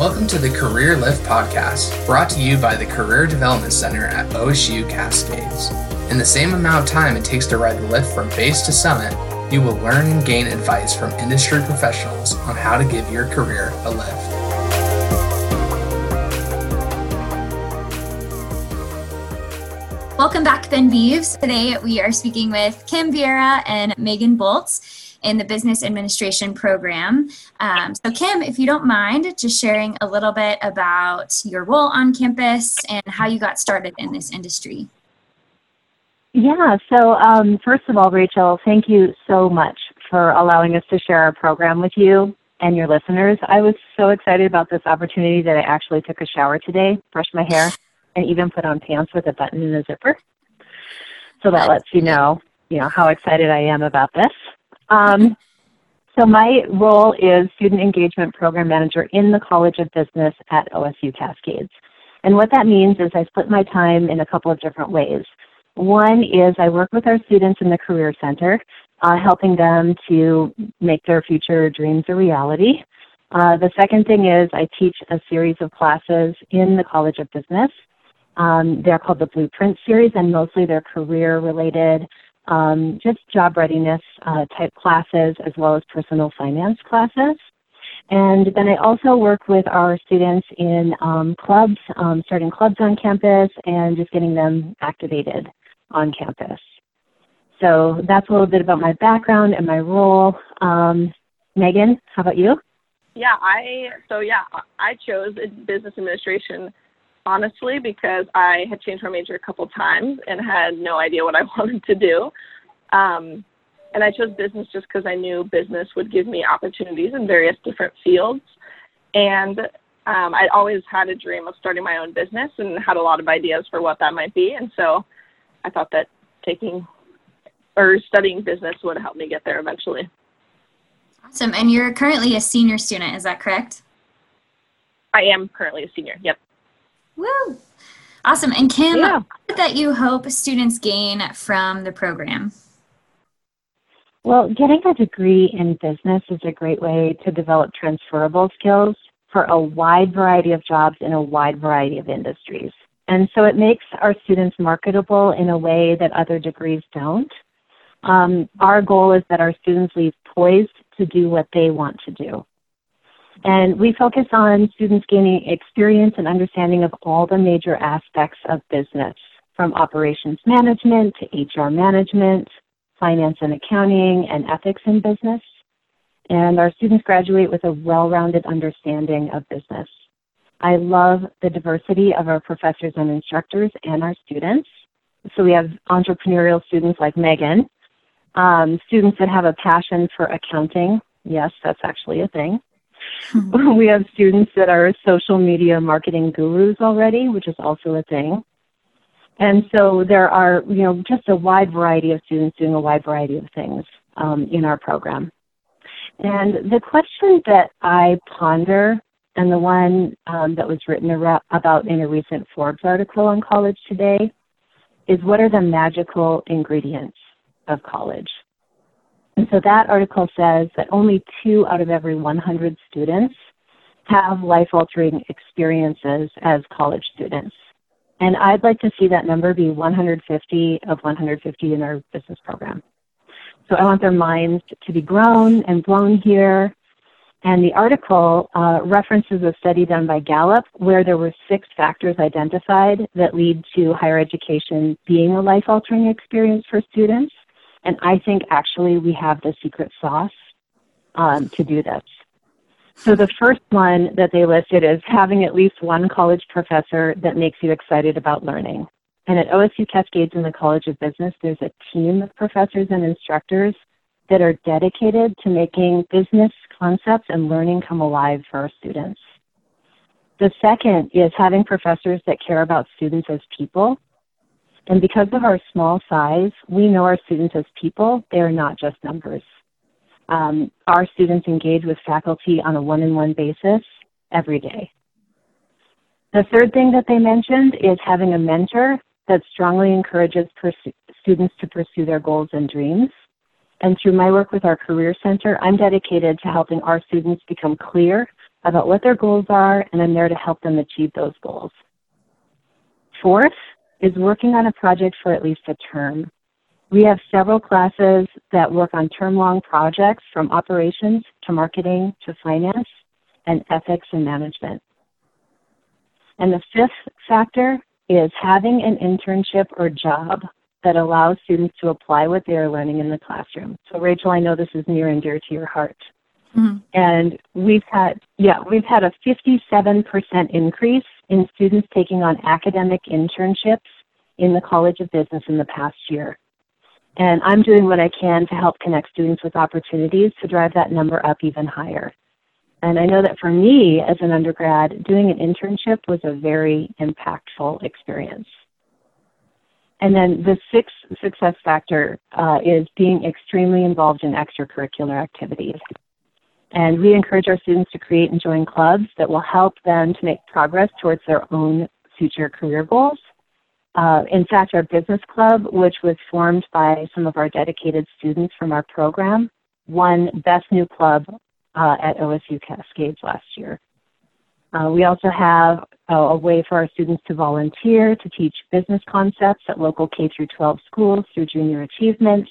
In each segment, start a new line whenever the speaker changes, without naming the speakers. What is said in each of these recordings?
Welcome to the Career Lift Podcast, brought to you by the Career Development Center at OSU Cascades. In the same amount of time it takes to ride the lift from base to summit, you will learn and gain advice from industry professionals on how to give your career a lift.
Welcome back, Ben Beeves. Today we are speaking with Kim Vieira and Megan Bolts in the business administration program. Um, so, Kim, if you don't mind, just sharing a little bit about your role on campus and how you got started in this industry.
Yeah, so um, first of all, Rachel, thank you so much for allowing us to share our program with you and your listeners. I was so excited about this opportunity that I actually took a shower today, brushed my hair, and even put on pants with a button and a zipper. So that lets you know, you know, how excited I am about this. Um, so my role is Student Engagement Program Manager in the College of Business at OSU Cascades. And what that means is I split my time in a couple of different ways. One is I work with our students in the Career Center, uh, helping them to make their future dreams a reality. Uh, the second thing is I teach a series of classes in the College of Business. Um, they're called the Blueprint Series, and mostly they're career related um, just job readiness uh, type classes as well as personal finance classes. And then I also work with our students in um, clubs, um, starting clubs on campus and just getting them activated on campus. So that's a little bit about my background and my role. Um, Megan, how about you?
Yeah, I so yeah, I chose business administration honestly, because I had changed my major a couple times and had no idea what I wanted to do. Um, and I chose business just because I knew business would give me opportunities in various different fields. And um, I'd always had a dream of starting my own business and had a lot of ideas for what that might be. And so I thought that taking or studying business would help me get there eventually.
Awesome. And you're currently a senior student, is that correct?
I am currently a senior, yep.
Woo! Awesome. And Kim, yeah. that you hope students gain from the program?
Well, getting a degree in business is a great way to develop transferable skills for a wide variety of jobs in a wide variety of industries. And so it makes our students marketable in a way that other degrees don't. Um, our goal is that our students leave poised to do what they want to do. And we focus on students gaining experience and understanding of all the major aspects of business, from operations management to HR management, finance and accounting, and ethics in business. And our students graduate with a well-rounded understanding of business. I love the diversity of our professors and instructors and our students. So we have entrepreneurial students like Megan, um, students that have a passion for accounting. Yes, that's actually a thing. we have students that are social media marketing gurus already, which is also a thing. And so there are, you know, just a wide variety of students doing a wide variety of things um, in our program. And the question that I ponder, and the one um, that was written about in a recent Forbes article on College Today, is what are the magical ingredients of college? And so that article says that only two out of every 100 students have life altering experiences as college students. And I'd like to see that number be 150 of 150 in our business program. So I want their minds to be grown and blown here. And the article uh, references a study done by Gallup where there were six factors identified that lead to higher education being a life altering experience for students. And I think actually we have the secret sauce um, to do this. So the first one that they listed is having at least one college professor that makes you excited about learning. And at OSU Cascades in the College of Business, there's a team of professors and instructors that are dedicated to making business concepts and learning come alive for our students. The second is having professors that care about students as people and because of our small size, we know our students as people. They are not just numbers. Um, our students engage with faculty on a one-on-one basis every day. The third thing that they mentioned is having a mentor that strongly encourages students to pursue their goals and dreams. And through my work with our Career Center, I'm dedicated to helping our students become clear about what their goals are, and I'm there to help them achieve those goals. Fourth is working on a project for at least a term. We have several classes that work on term-long projects from operations to marketing to finance and ethics and management. And the fifth factor is having an internship or job that allows students to apply what they are learning in the classroom. So Rachel, I know this is near and dear to your heart. Mm-hmm. And we've had, yeah, we've had a 57% increase in students taking on academic internships in the College of Business in the past year. And I'm doing what I can to help connect students with opportunities to drive that number up even higher. And I know that for me as an undergrad, doing an internship was a very impactful experience. And then the sixth success factor uh, is being extremely involved in extracurricular activities. And we encourage our students to create and join clubs that will help them to make progress towards their own future career goals. Uh, in fact, our business club, which was formed by some of our dedicated students from our program, won Best New Club uh, at OSU Cascades last year. Uh, we also have a, a, way for our students to volunteer to teach business concepts at local K through 12 schools through junior achievement.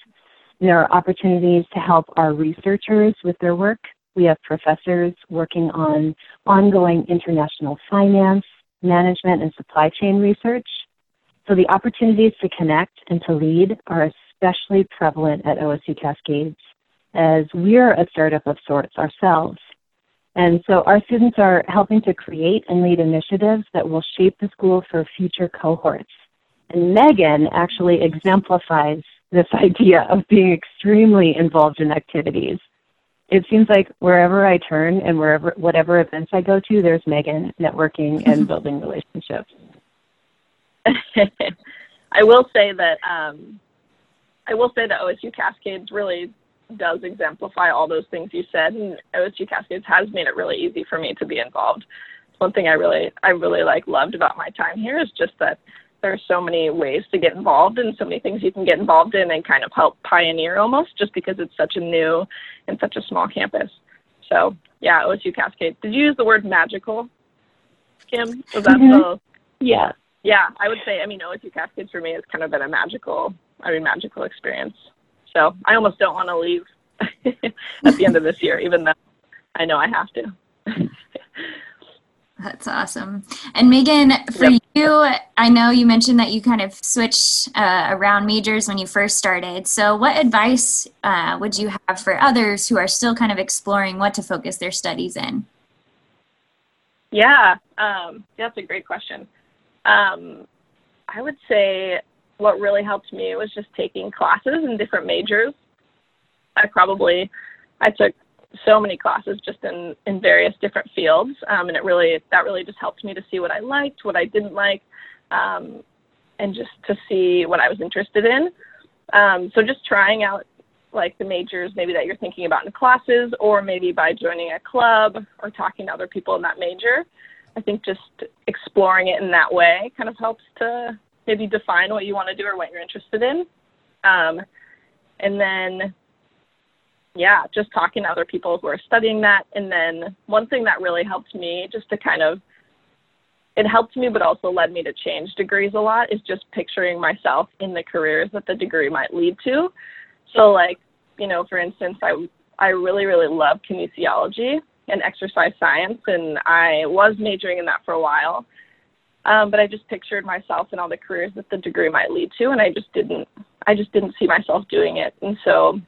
There are opportunities to help our researchers with their work. We have professors working on ongoing international finance, management, and supply chain research. So the opportunities to connect and to lead are especially prevalent at OSU Cascades as we're a startup of sorts ourselves. And so our students are helping to create and lead initiatives that will shape the school for future cohorts. And Megan actually exemplifies this idea of being extremely involved in activities. It seems like wherever I turn and wherever whatever events I go to, there's Megan networking and building relationships.
I will say that um, I will say that OSU Cascades really does exemplify all those things you said, and OSU Cascades has made it really easy for me to be involved. One thing I really I really like loved about my time here is just that there are so many ways to get involved and so many things you can get involved in and kind of help pioneer almost just because it's such a new and such a small campus. So yeah, OSU Cascade. Did you use the word magical, Kim? Was that mm-hmm. the
yeah.
Yeah, I would say I mean OSU Cascades for me has kind of been a magical I mean magical experience. So I almost don't want to leave at the end of this year, even though I know I have to.
That's awesome. And Megan, for yep. You, I know you mentioned that you kind of switched uh, around majors when you first started. So, what advice uh, would you have for others who are still kind of exploring what to focus their studies in?
Yeah, um, that's a great question. Um, I would say what really helped me was just taking classes in different majors. I probably I took so many classes just in in various different fields, um, and it really that really just helped me to see what I liked, what I didn't like, um, and just to see what I was interested in. Um, so just trying out like the majors maybe that you're thinking about in classes, or maybe by joining a club or talking to other people in that major. I think just exploring it in that way kind of helps to maybe define what you want to do or what you're interested in. Um, and then, yeah, just talking to other people who are studying that. And then one thing that really helped me just to kind of, it helped me, but also led me to change degrees a lot is just picturing myself in the careers that the degree might lead to. So, like, you know, for instance, I, I really, really love kinesiology and exercise science, and I was majoring in that for a while. Um, but I just pictured myself in all the careers that the degree might lead to, and I just didn't. I just didn't see myself doing it, and so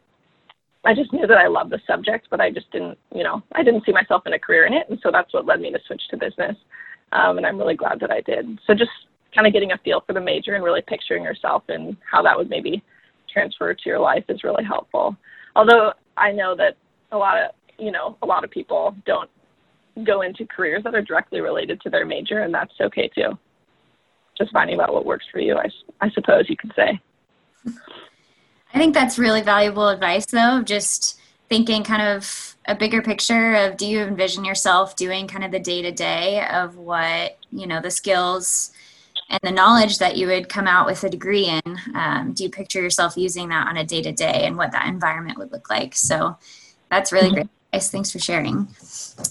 I just knew that I loved the subject, but I just didn't. You know, I didn't see myself in a career in it, and so that's what led me to switch to business. Um, and I'm really glad that I did. So just kind of getting a feel for the major and really picturing yourself and how that would maybe transfer to your life is really helpful. Although I know that a lot of you know a lot of people don't go into careers that are directly related to their major, and that's okay too. Just finding out what works for you, I, I suppose you could say.
I think that's really valuable advice, though, just thinking kind of a bigger picture of do you envision yourself doing kind of the day to day of what, you know, the skills and the knowledge that you would come out with a degree in? Um, do you picture yourself using that on a day to day and what that environment would look like? So that's really mm-hmm. great advice. Thanks for sharing.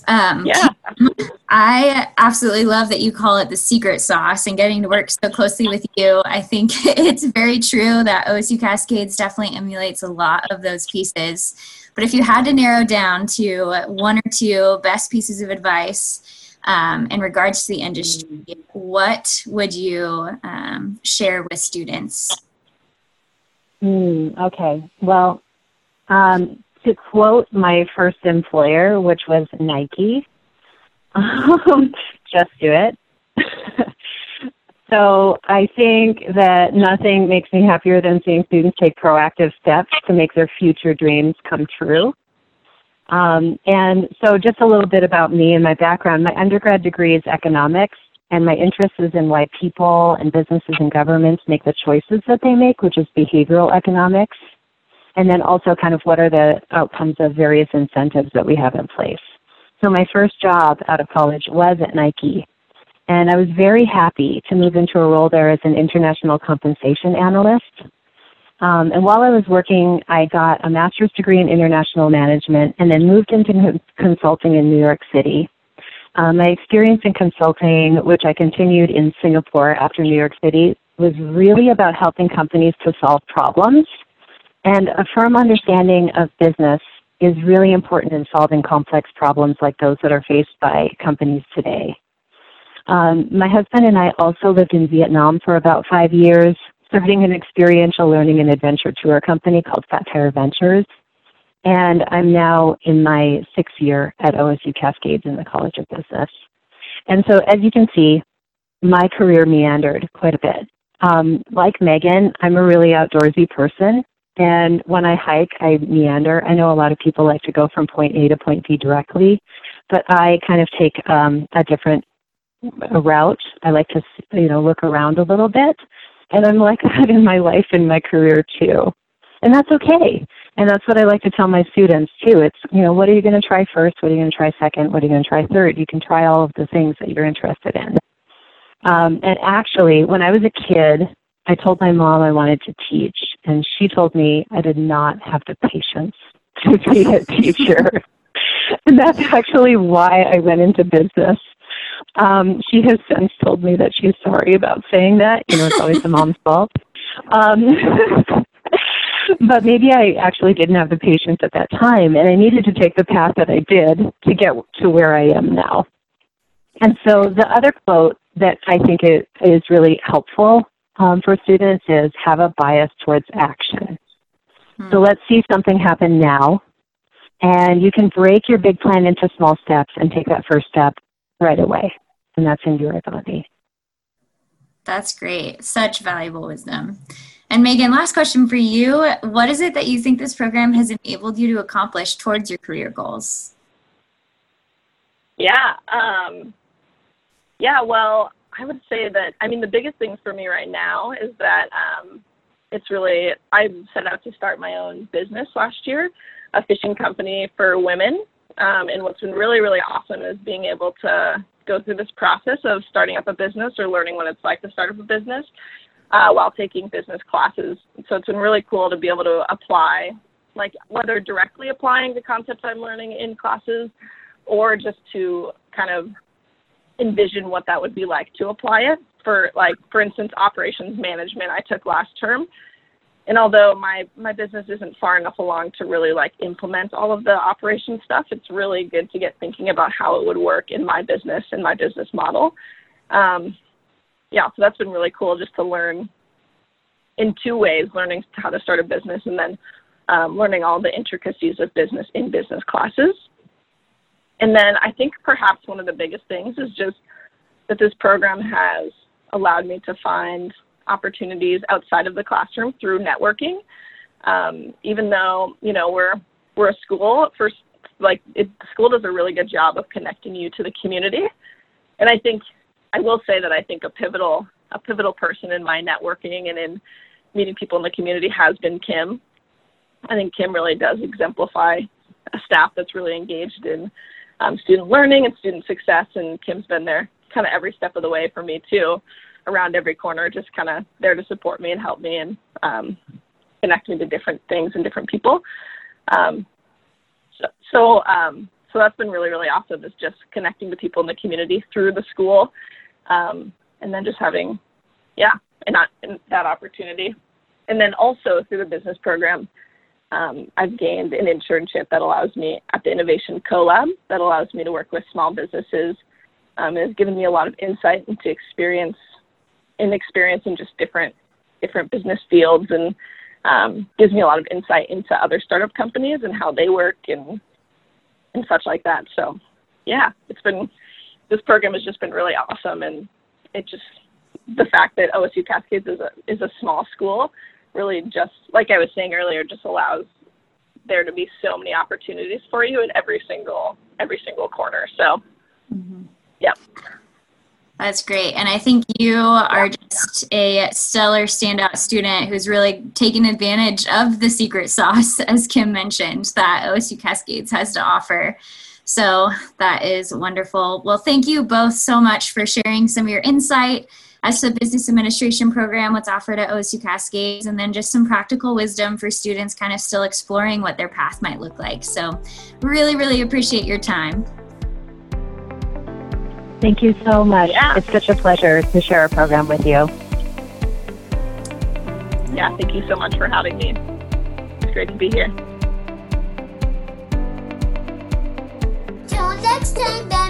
Um, yeah,
I absolutely love that you call it the secret sauce and getting to work so closely with you. I think it's very true that OSU Cascades definitely emulates a lot of those pieces. But if you had to narrow down to one or two best pieces of advice um, in regards to the industry, what would you um, share with students?
Mm, okay. Well, um, to quote my first employer, which was Nike, um, just do it. so I think that nothing makes me happier than seeing students take proactive steps to make their future dreams come true. Um, and so just a little bit about me and my background. My undergrad degree is economics, and my interest is in why people and businesses and governments make the choices that they make, which is behavioral economics. And then also kind of what are the outcomes of various incentives that we have in place. So my first job out of college was at Nike. And I was very happy to move into a role there as an international compensation analyst. Um, and while I was working, I got a master's degree in international management and then moved into consulting in New York City. Um, my experience in consulting, which I continued in Singapore after New York City, was really about helping companies to solve problems. And a firm understanding of business is really important in solving complex problems like those that are faced by companies today. Um, my husband and I also lived in Vietnam for about five years, starting an experiential learning and adventure tour company called Fat Tire Ventures. And I'm now in my sixth year at OSU Cascades in the College of Business. And so, as you can see, my career meandered quite a bit. Um, like Megan, I'm a really outdoorsy person. And when I hike, I meander. I know a lot of people like to go from point A to point B directly, but I kind of take um, a different a route. I like to, you know, look around a little bit. And I'm like that in my life and my career too. And that's okay. And that's what I like to tell my students too. It's, you know, what are you going to try first? What are you going to try second? What are you going to try third? You can try all of the things that you're interested in. Um, and actually, when I was a kid, I told my mom I wanted to teach, and she told me I did not have the patience to be a teacher. and that's actually why I went into business. Um, she has since told me that she's sorry about saying that. You know, it's always the mom's fault. Um, but maybe I actually didn't have the patience at that time, and I needed to take the path that I did to get to where I am now. And so the other quote that I think is, is really helpful um, for students is have a bias towards action. Hmm. So let's see something happen now. And you can break your big plan into small steps and take that first step right away. And that's endurability.
That's great. Such valuable wisdom. And Megan, last question for you. What is it that you think this program has enabled you to accomplish towards your career goals?
Yeah. Um, yeah, well, I would say that I mean the biggest thing for me right now is that um, it's really I set out to start my own business last year, a fishing company for women. Um, and what's been really really awesome is being able to go through this process of starting up a business or learning what it's like to start up a business uh, while taking business classes. So it's been really cool to be able to apply, like whether directly applying the concepts I'm learning in classes or just to kind of envision what that would be like to apply it for like for instance operations management I took last term. And although my my business isn't far enough along to really like implement all of the operation stuff, it's really good to get thinking about how it would work in my business and my business model. Um, yeah, so that's been really cool just to learn in two ways: learning how to start a business and then um, learning all the intricacies of business in business classes. And then I think perhaps one of the biggest things is just that this program has allowed me to find opportunities outside of the classroom through networking. Um, even though you know we're we're a school, first like it, school does a really good job of connecting you to the community, and I think I will say that I think a pivotal a pivotal person in my networking and in meeting people in the community has been Kim. I think Kim really does exemplify a staff that's really engaged in um, student learning and student success. And Kim's been there kind of every step of the way for me too, around every corner, just kind of there to support me and help me and um, connect me to different things and different people. Um, so, so, um, so that's been really really awesome. Is just connecting with people in the community through the school, um, and then just having, yeah, and, not, and that opportunity, and then also through the business program. Um, I've gained an internship that allows me at the Innovation CoLab that allows me to work with small businesses. Um, it has given me a lot of insight into experience, in experience in just different different business fields, and um, gives me a lot of insight into other startup companies and how they work and and such like that. So, yeah, it's been this program has just been really awesome, and it just the fact that OSU Cascades is a is a small school really just like I was saying earlier, just allows there to be so many opportunities for you in every single every single corner. So, mm-hmm. yeah.
That's great. And I think you are just a stellar standout student who's really taking advantage of the secret sauce, as Kim mentioned, that OSU Cascades has to offer. So that is wonderful. Well, thank you both so much for sharing some of your insight as to the business administration program, what's offered at OSU Cascades, and then just some practical wisdom for students kind of still exploring what their path might look like. So, really, really appreciate your time.
Thank you so much. Yeah. It's such a pleasure to share our program with you.
Yeah, thank you so much for having me. It's great to be here.
Till next time, Bambi.